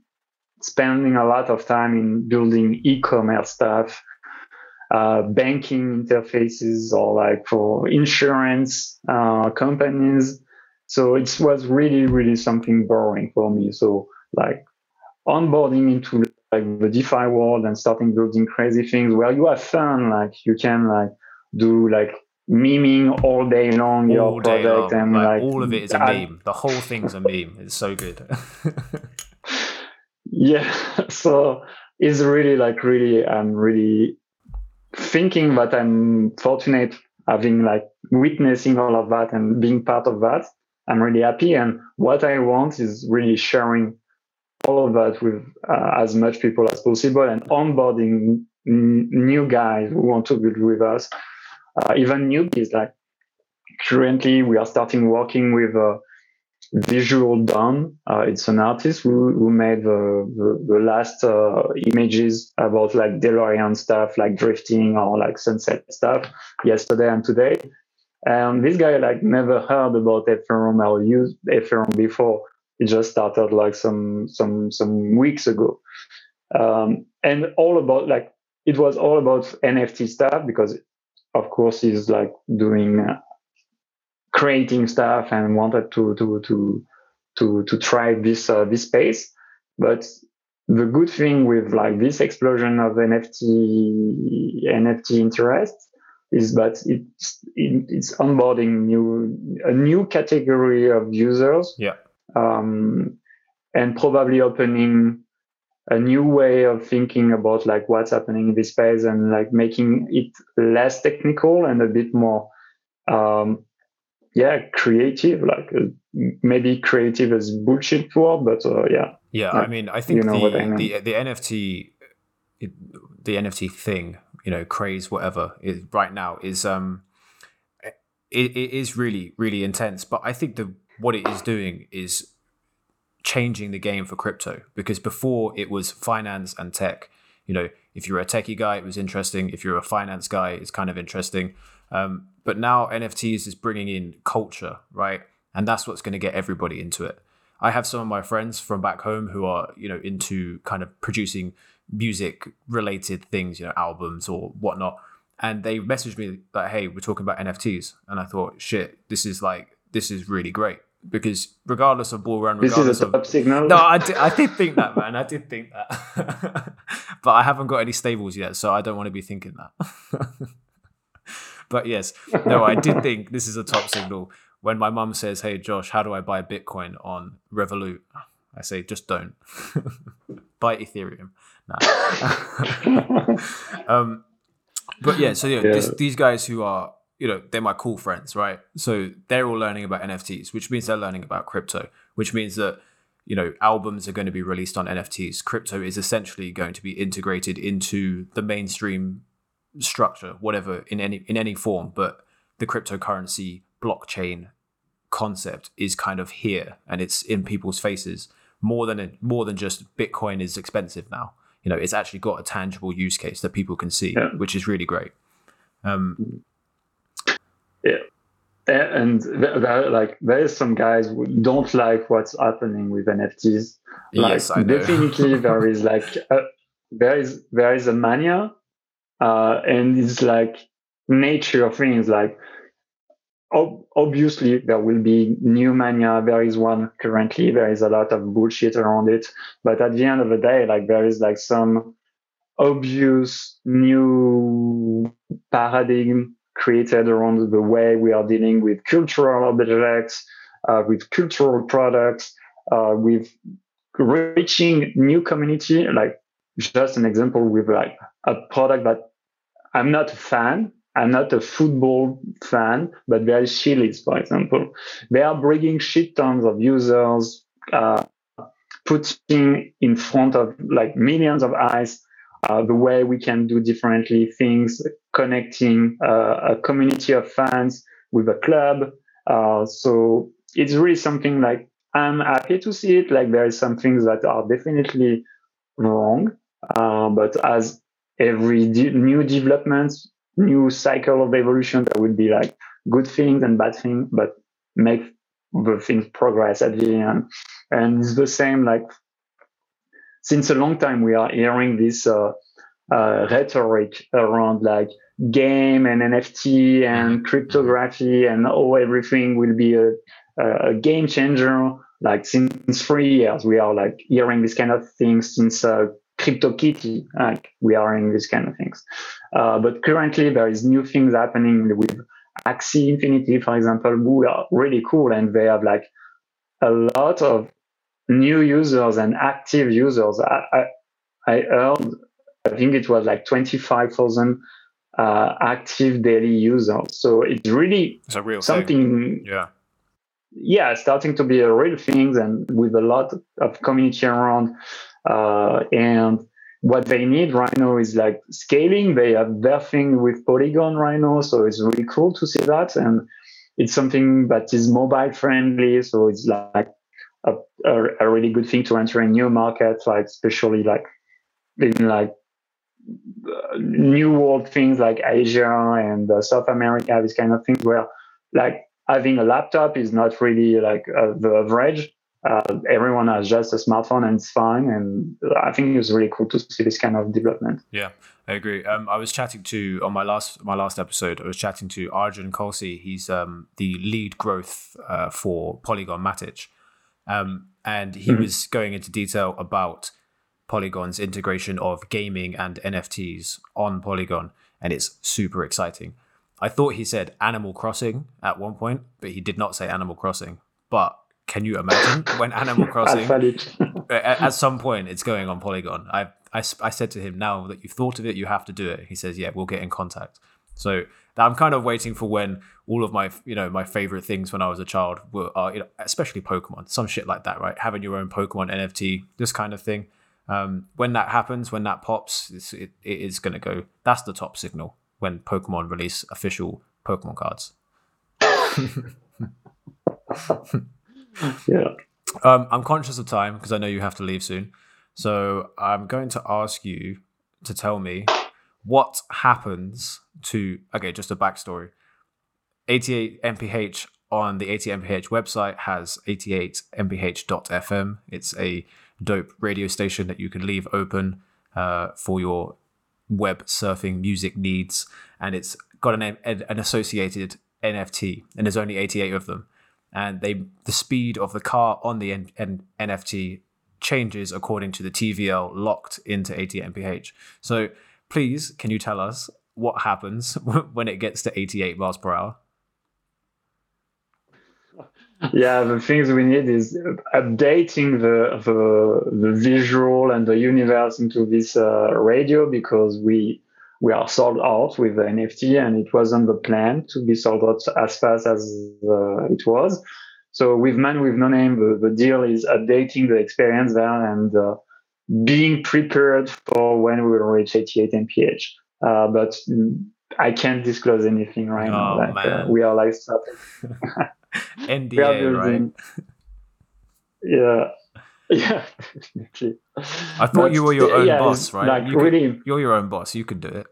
spending a lot of time in building e-commerce stuff uh, banking interfaces or like for insurance uh, companies. So it was really, really something boring for me. So like onboarding into like the DeFi world and starting building crazy things where you have fun, like you can like do like memeing all day long all your product long. and like, like, all of it is a meme. The whole thing's a meme. It's so good. [laughs] yeah. [laughs] So it's really like really I'm really thinking that I'm fortunate having like witnessing all of that and being part of that. I'm really happy. And what I want is really sharing all of that with uh, as much people as possible and onboarding n- new guys who want to build with us, uh, even newbies. Like currently, we are starting working with uh, Visual Dawn. Uh, it's an artist who, who made the, the, the last uh, images about like DeLorean stuff, like drifting or like sunset stuff yesterday and today. And this guy like never heard about Ethereum or used Ethereum before. It just started like some some some weeks ago. Um, and all about like it was all about NFT stuff because of course he's like doing uh, creating stuff and wanted to to to to to try this uh, this space. But the good thing with like this explosion of NFT NFT interest is that it's it, it's onboarding new a new category of users. Yeah. Um, and probably opening a new way of thinking about like what's happening in this space and like making it less technical and a bit more um, yeah, creative, like uh, maybe creative is bullshit word, but uh, yeah. Yeah, I mean, I think you know the, I mean. the the NFT, it, the NFT thing, you know, craze, whatever, is right now is um, it, it is really really intense. But I think the what it is doing is changing the game for crypto because before it was finance and tech. You know, if you're a techie guy, it was interesting. If you're a finance guy, it's kind of interesting. Um, but now NFTs is bringing in culture, right? And that's what's going to get everybody into it. I have some of my friends from back home who are, you know, into kind of producing music related things, you know, albums or whatnot. And they messaged me like, hey, we're talking about NFTs. And I thought, shit, this is like, this is really great because regardless of bull run, regardless this is a of signal. No, I did, I did think that, man. I did think that, [laughs] but I haven't got any stables yet, so I don't want to be thinking that. [laughs] but yes, no, I did think this is a top signal. When my mum says, "Hey Josh, how do I buy Bitcoin on Revolut?" I say, "Just don't [laughs] buy Ethereum." Nah. um, but yeah, so yeah, yeah. This, these guys who are you know they're my cool friends, right? So they're all learning about NFTs, which means they're learning about crypto, which means that you know albums are going to be released on NFTs. Crypto is essentially going to be integrated into the mainstream structure, whatever in any in any form. But the cryptocurrency blockchain concept is kind of here and it's in people's faces more than a, more than just Bitcoin is expensive now. You know, it's actually got a tangible use case that people can see, yeah. which is really great. Um, yeah and there, like there is some guys who don't like what's happening with NFTs. Like yes, I know. definitely [laughs] there is like a, there is there is a mania, uh, and it's like nature of things. Like ob- obviously there will be new mania. There is one currently. There is a lot of bullshit around it, but at the end of the day, like there is like some obvious new paradigm created around the way we are dealing with cultural objects, uh, with cultural products, uh, with reaching new community. Like just an example with like a product that I'm not a fan. I'm not a football fan, but there is Chiliz, for example. They are bringing shit tons of users, uh, putting in front of like millions of eyes uh, the way we can do differently things, connecting uh, a community of fans with a club. Uh, so it's really something like I'm happy to see it. Like there is some things that are definitely wrong, uh, but as every de- new development, new cycle of evolution, there will be like good things and bad things, but make the things progress at the end. And it's the same like since a long time we are hearing this uh, uh, rhetoric around like game and NFT and mm-hmm. cryptography and oh everything will be a, a game changer. Like since three years, we are like hearing this kind of things since uh, CryptoKitty, like we are in this kind of things. Uh, but currently there is new things happening with Axie Infinity, for example, who are really cool and they have like a lot of new users and active users. I, I, I heard, I think it was like 25,000 uh, active daily users. So it's really it's something. Thing. Yeah. Yeah, starting to be a real thing and with a lot of community around. Uh, and what they need right now is like scaling. They have their thing with Polygon right now. So it's really cool to see that. And it's something that is mobile friendly. So it's like a, a, a really good thing to enter a new market, like especially like in like uh, new world things like Asia and uh, South America, this kind of things where like having a laptop is not really like uh, the average. Uh, everyone has just a smartphone and it's fine. And I think it's really cool to see this kind of development. Yeah, I agree. Um, I was chatting to on my last my last episode. I was chatting to Arjun Kalsy. He's um, the lead growth uh, for Polygon Matic, um, and he mm-hmm. was going into detail about Polygon's integration of gaming and NFTs on Polygon, and it's super exciting. I thought he said Animal Crossing at one point, but he did not say Animal Crossing. But can you imagine [laughs] when Animal Crossing, at, some point, it's going on Polygon? I, I, I said to him, now that you've thought of it, you have to do it. He says, yeah, we'll get in contact. So I'm kind of waiting for when all of my you know my favorite things when I was a child were are you know especially Pokemon, some shit like that, right? Having your own Pokemon NFT, this kind of thing. Um, when that happens, when that pops, it, it is going to go. That's the top signal when Pokemon release official Pokemon cards. yeah. Um, I'm conscious of time because I know you have to leave soon. So I'm going to ask you to tell me what happens to okay just a backstory. 88 mph on the 88 mph website has 88 mph.fm it's a dope radio station that you can leave open uh, for your web surfing music needs. And it's got an, an associated nft and there's only 88 of them. And they the speed of the car on the N- N- nft changes according to the tvl locked into 88 mph so please can you tell us what happens [laughs] when it gets to 88 miles per hour? yeah, the things we need is updating the the, the visual and the universe into this uh, radio because we we are sold out with the NFT and it wasn't the plan to be sold out as fast as uh, it was. So with Man with No Name, the, the deal is updating the experience there and uh, being prepared for when we will reach 88 mph. Uh, but I can't disclose anything right oh, now. Like, uh, we are like [laughs] NDA, [laughs] right? Yeah. [laughs] Yeah, I thought but, you were your own yeah, boss, right? Like you really, could, you're your own boss. You could do it.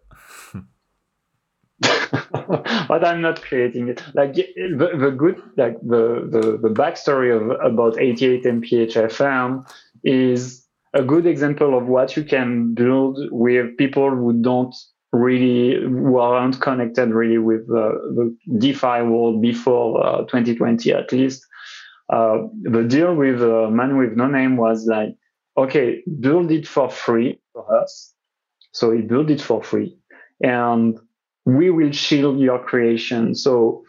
but I'm not creating it. Like the, the good, like the, the the backstory of about 88 mph FM is a good example of what you can build with people who don't really who aren't connected really with uh, the DeFi world before uh, 2020 at least. Uh, the deal with uh, Man with No Name was like, okay, build it for free for us. So he built it for free, and we will shield your creation. So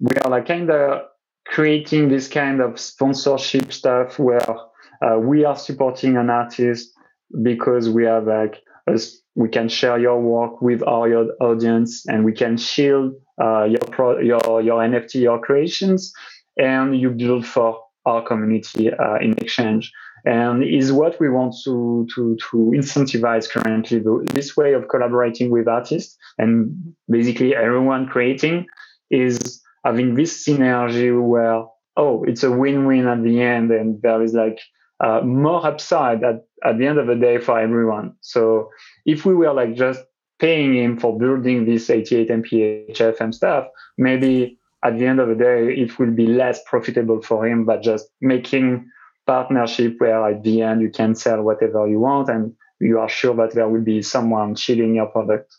we are like kind of creating this kind of sponsorship stuff where uh, we are supporting an artist because we have like a we can share your work with our audience and we can shield uh, your, pro, your your NFT, your creations, and you build for our community uh, in exchange. And is what we want to to to incentivize currently this way of collaborating with artists and basically everyone creating is having this synergy where oh it's a win-win at the end and there is like uh, more upside at, at the end of the day for everyone. So if we were like just paying him for building this 88 mph FM stuff, maybe at the end of the day, it will be less profitable for him, but just making partnership where at the end you can sell whatever you want and you are sure that there will be someone shilling your product.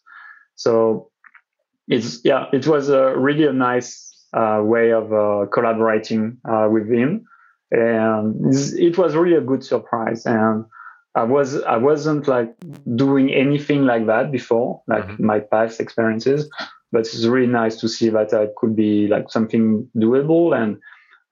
So it's, yeah, it was a really a nice uh, way of uh, collaborating uh, with him and it was really a good surprise and i was i wasn't like doing anything like that before like mm-hmm. my past experiences but it's really nice to see that it could be like something doable and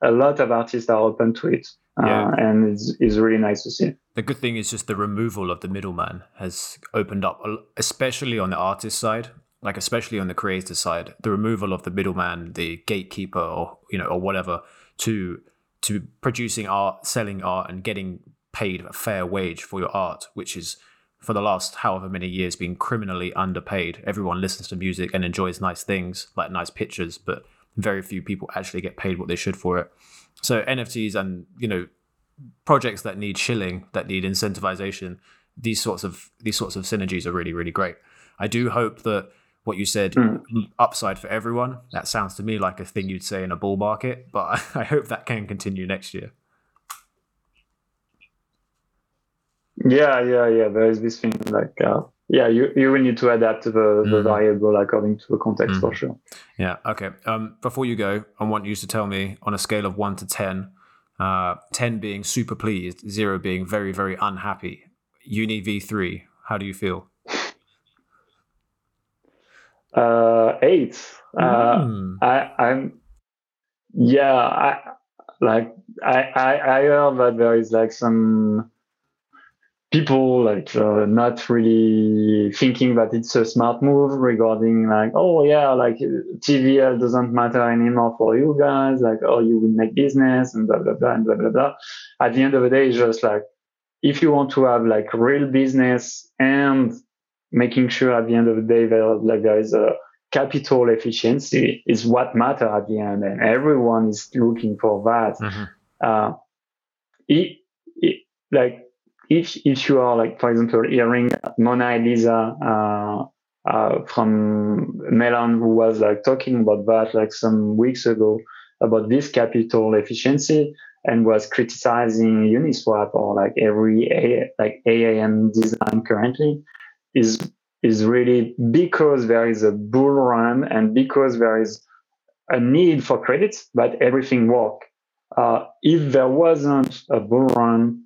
a lot of artists are open to it uh, yeah. Uh, and it's, it's really nice to see the good thing is just the removal of the middleman has opened up especially on the artist side like especially on the creator side the removal of the middleman the gatekeeper or you know or whatever to to producing art, selling art, and getting paid a fair wage for your art, which is for the last however many years been criminally underpaid. Everyone listens to music and enjoys nice things like nice pictures, but very few people actually get paid what they should for it. So NFTs and you know projects that need shilling, that need incentivization, these sorts of these sorts of synergies are really really great. I do hope that what you said mm. upside for everyone that sounds to me like a thing you'd say in a bull market but [laughs] i hope that can continue next year yeah yeah yeah there is this thing like uh, yeah you, you will need to adapt the, the mm. variable according to the context mm. for sure yeah okay um, before you go i want you to tell me on a scale of 1 to 10 uh, 10 being super pleased 0 being very very unhappy uni v3 how do you feel uh, eight. Mm. Uh, I, I'm, yeah, I like I, I I heard that there is like some people like uh, not really thinking that it's a smart move regarding like oh yeah like TVL doesn't matter anymore for you guys like oh you will make business and blah blah blah and blah blah blah. At the end of the day, it's just like if you want to have like real business and making sure at the end of the day that like there is a capital efficiency is what matter at the end, and everyone is looking for that. Mm-hmm. Uh, it, it, like if if you are like for example hearing Mona El Isa uh, uh, from Melon who was like talking about that like some weeks ago about this capital efficiency and was criticizing Uniswap or like every A, like AMM design currently is is really because there is a bull run and because there is a need for credits, but everything work. Uh, if there wasn't a bull run,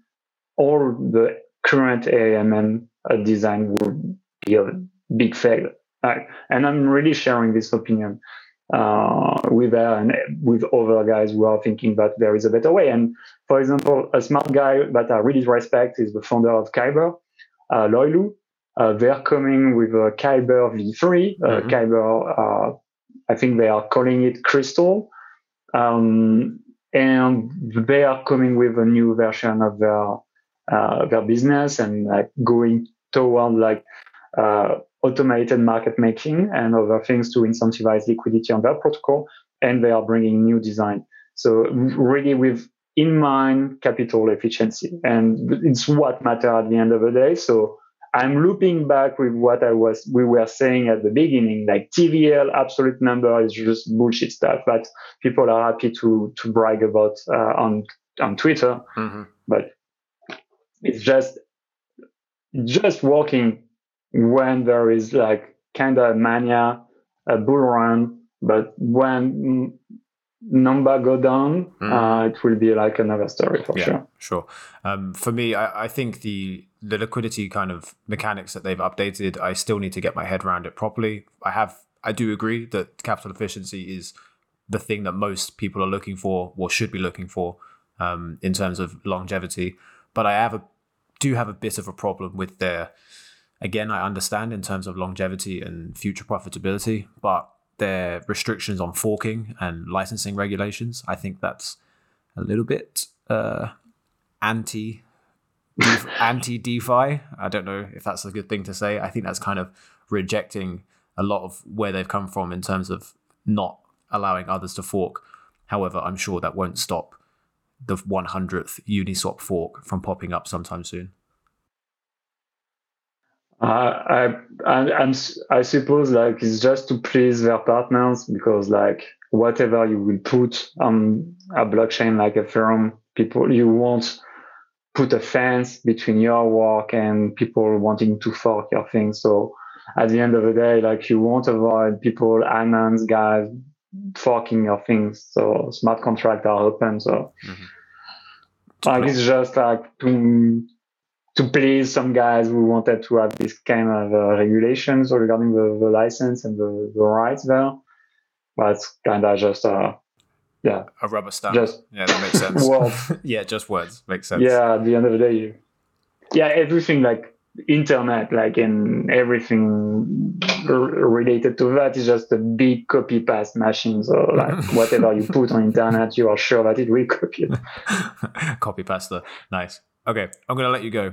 all the current AMM uh, design would be a big fail. and I'm really sharing this opinion uh, with her and with other guys who are thinking that there is a better way. And for example, a smart guy that I really respect is the founder of Kyber, uh, Loi Luu. Uh, they're coming with a Kyber V3. Uh, mm-hmm. Kyber, uh, I think they are calling it Katalyst. Um, and they are coming with a new version of their uh, their business and like going toward like uh, automated market making and other things to incentivize liquidity on their protocol. And they are bringing new design. So really with in mind capital efficiency. And it's what matter at the end of the day. So I'm looping back with what I was we were saying at the beginning, like TVL absolute number is just bullshit stuff that people are happy to to brag about uh, on on Twitter, mm-hmm. but it's just just working when there is like kind of mania, a bull run, but when number go down, mm. uh, it will be like another story for yeah, sure. Sure. Um, for me, I, I, think the the liquidity kind of mechanics that they've updated, I still need to get my head around it properly. I have, I do agree that capital efficiency is the thing that most people are looking for or should be looking for um, in terms of longevity. But I have a do have a bit of a problem with their. Again, I understand in terms of longevity and future profitability, but their restrictions on forking and licensing regulations. I think that's a little bit uh, anti anti DeFi. I don't know if that's a good thing to say. I think that's kind of rejecting a lot of where they've come from in terms of not allowing others to fork. However, I'm sure that won't stop the 100th Uniswap fork from popping up sometime soon. Uh, I, I, I'm, suppose like it's just to please their partners because like whatever you will put on a blockchain like Ethereum, people you won't put a fence between your work and people wanting to fork your thing. So at the end of the day, like you won't avoid people, anons guys forking your things. So smart contracts are open. So mm-hmm. like it's just like to to please some guys who wanted to have this kind of uh, regulations regarding the, the license and the, the rights there. But it's kind of just uh, yeah, a rubber stamp. Just yeah, that makes sense. [laughs] Well, [laughs] yeah, just words makes sense. Yeah, at the end of the day, you, yeah, everything like internet, like and everything r- related to that is just a big copy paste machine. So like [laughs] whatever you put on internet, you are sure that it will copy it. copy pasta, nice. Okay, I'm gonna let you go.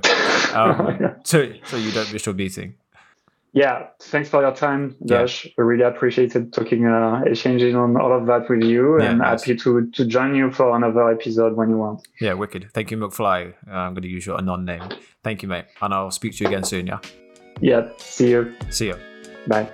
Um, so so you don't miss your meeting. Yeah, thanks for your time, Josh. Yeah. I really appreciated talking, uh, exchanging on all of that with you, yeah, and nice. happy to to join you for another episode when you want. Yeah, wicked. Thank you, McFly. Uh, I'm going to use your anon name. Thank you, mate, and I'll speak to you again soon. Yeah. Yeah. See you. See you. Bye.